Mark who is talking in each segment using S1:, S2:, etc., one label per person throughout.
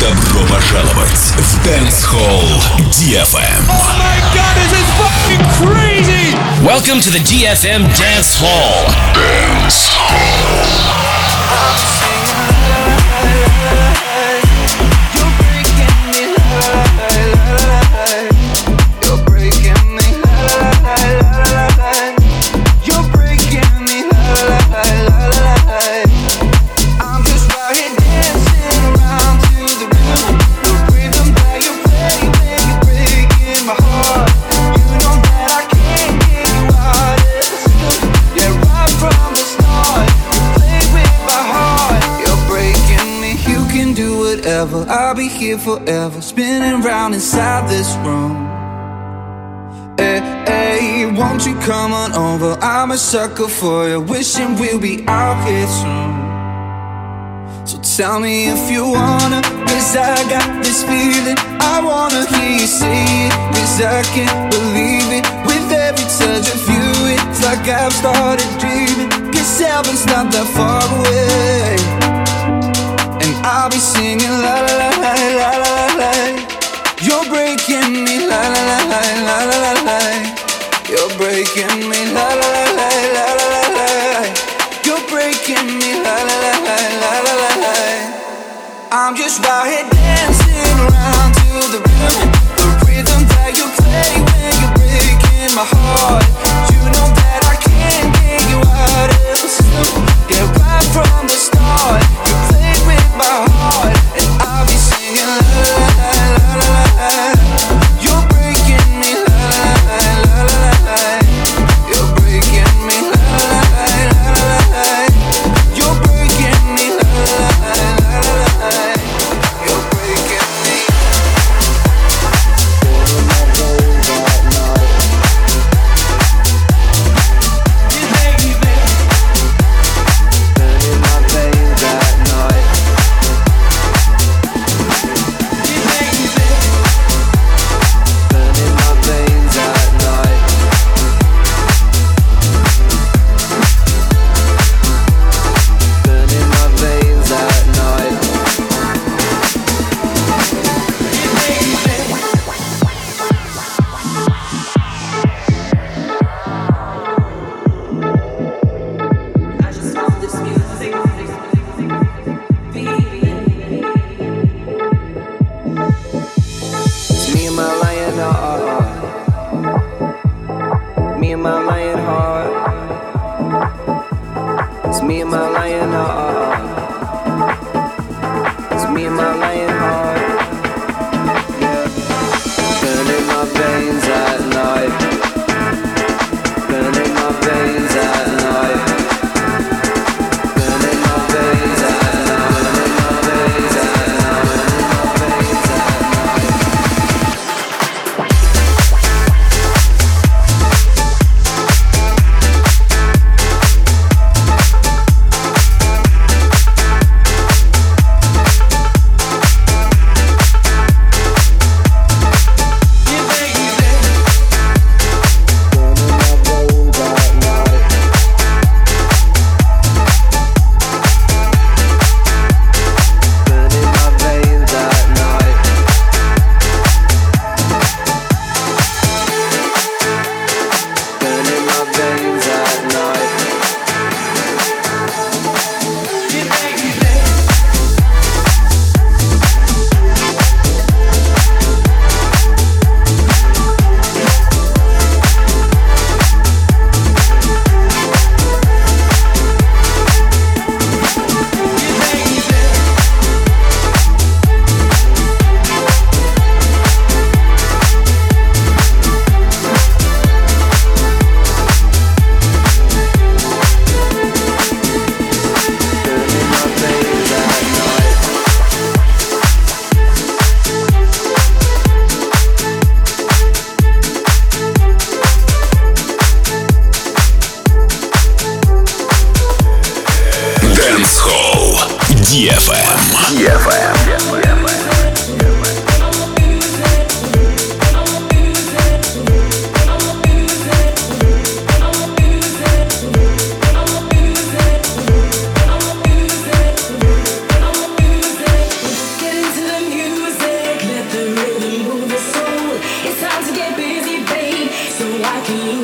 S1: Добро пожаловать в Dance Hall DFM.
S2: Welcome to the DFM Dance Hall.
S3: Dance
S4: I'll Here forever, spinning round inside this room. Hey, hey, won't you come on over? I'm a sucker for you, wishing we'll be out here soon. So tell me if you wanna, cause I got this feeling. I wanna hear you say it, cause I can't believe it. With every touch of you, it's like I've started dreaming. Cause heaven's not that far away. I'll be singing la la la la la la. You're breaking me la la la
S5: so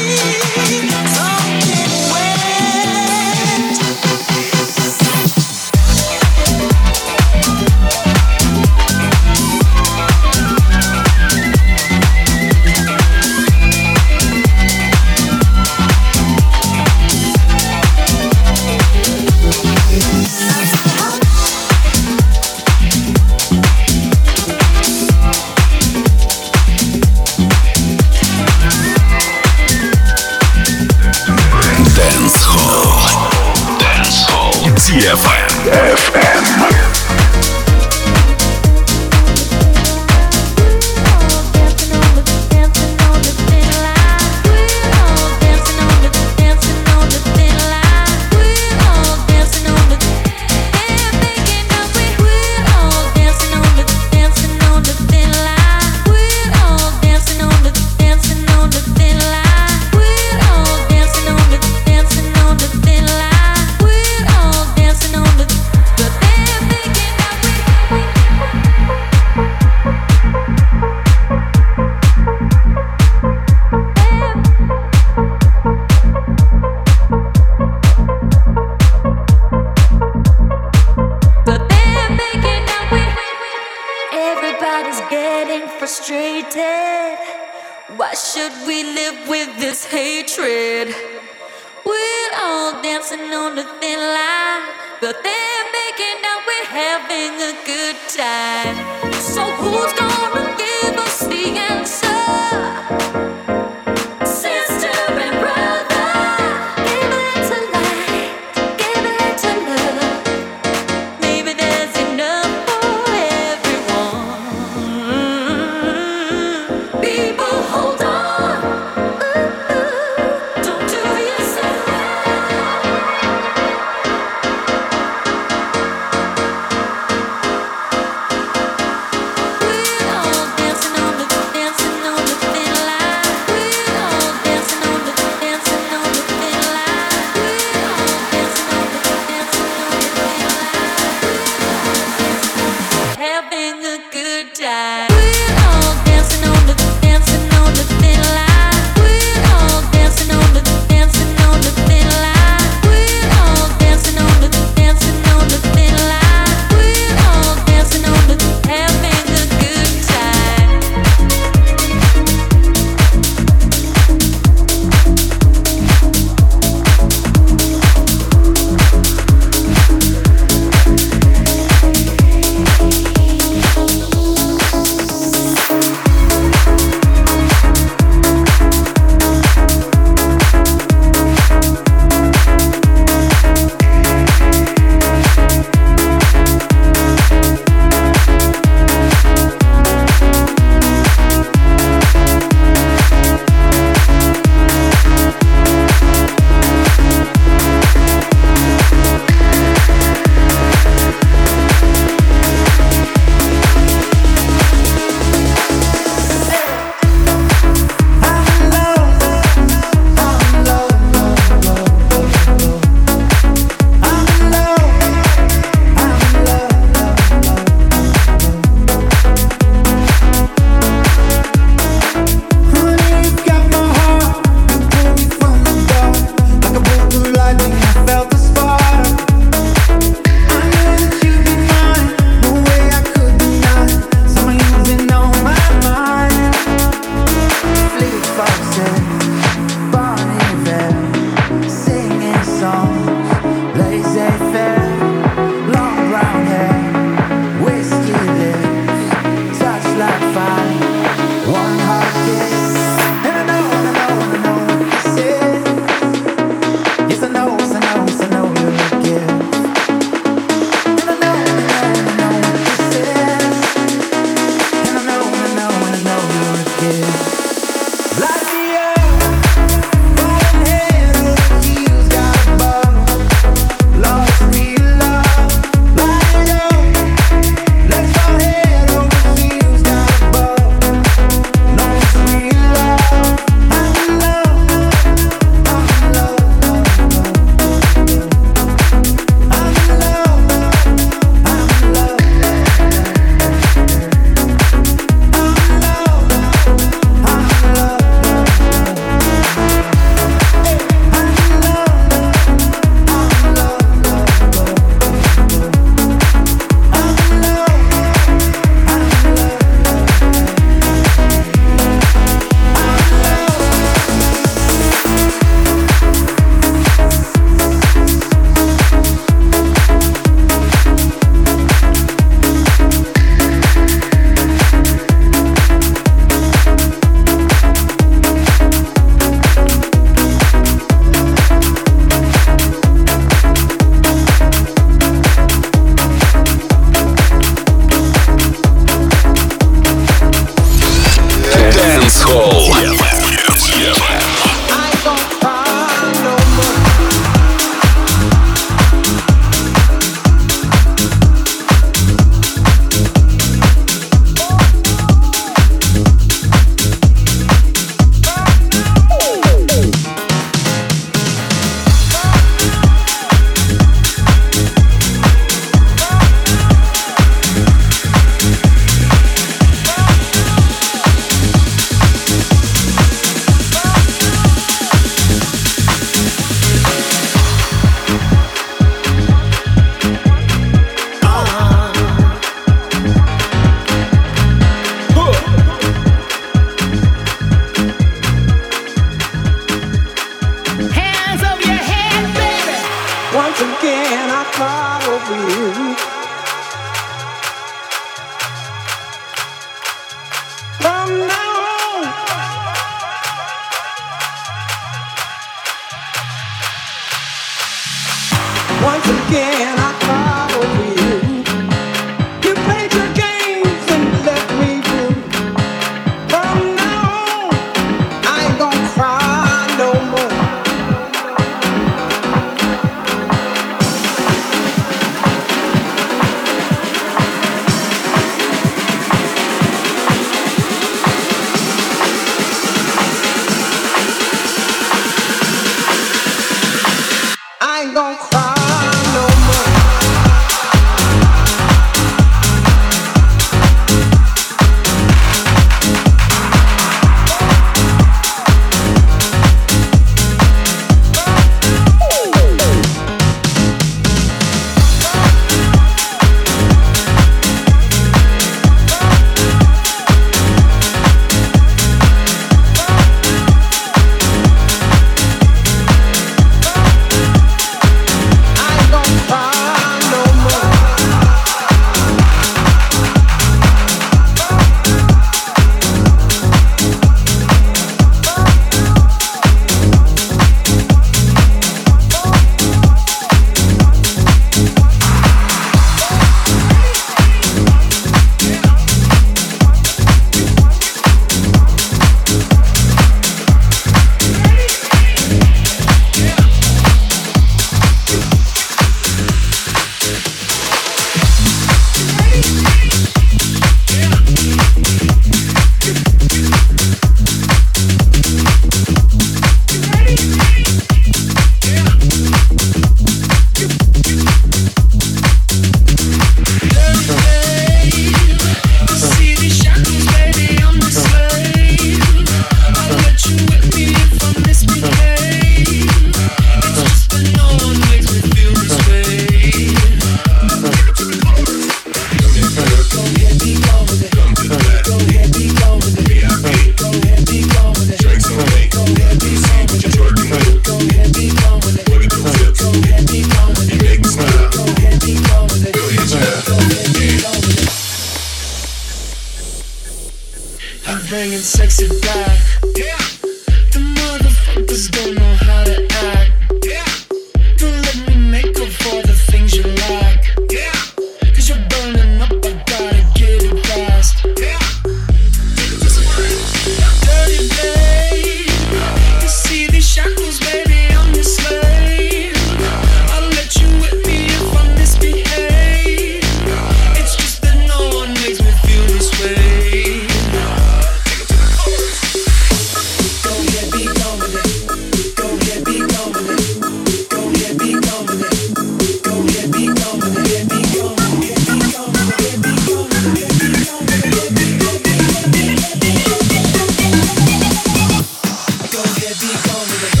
S6: ahead, be gone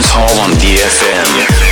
S7: trying to find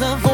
S8: You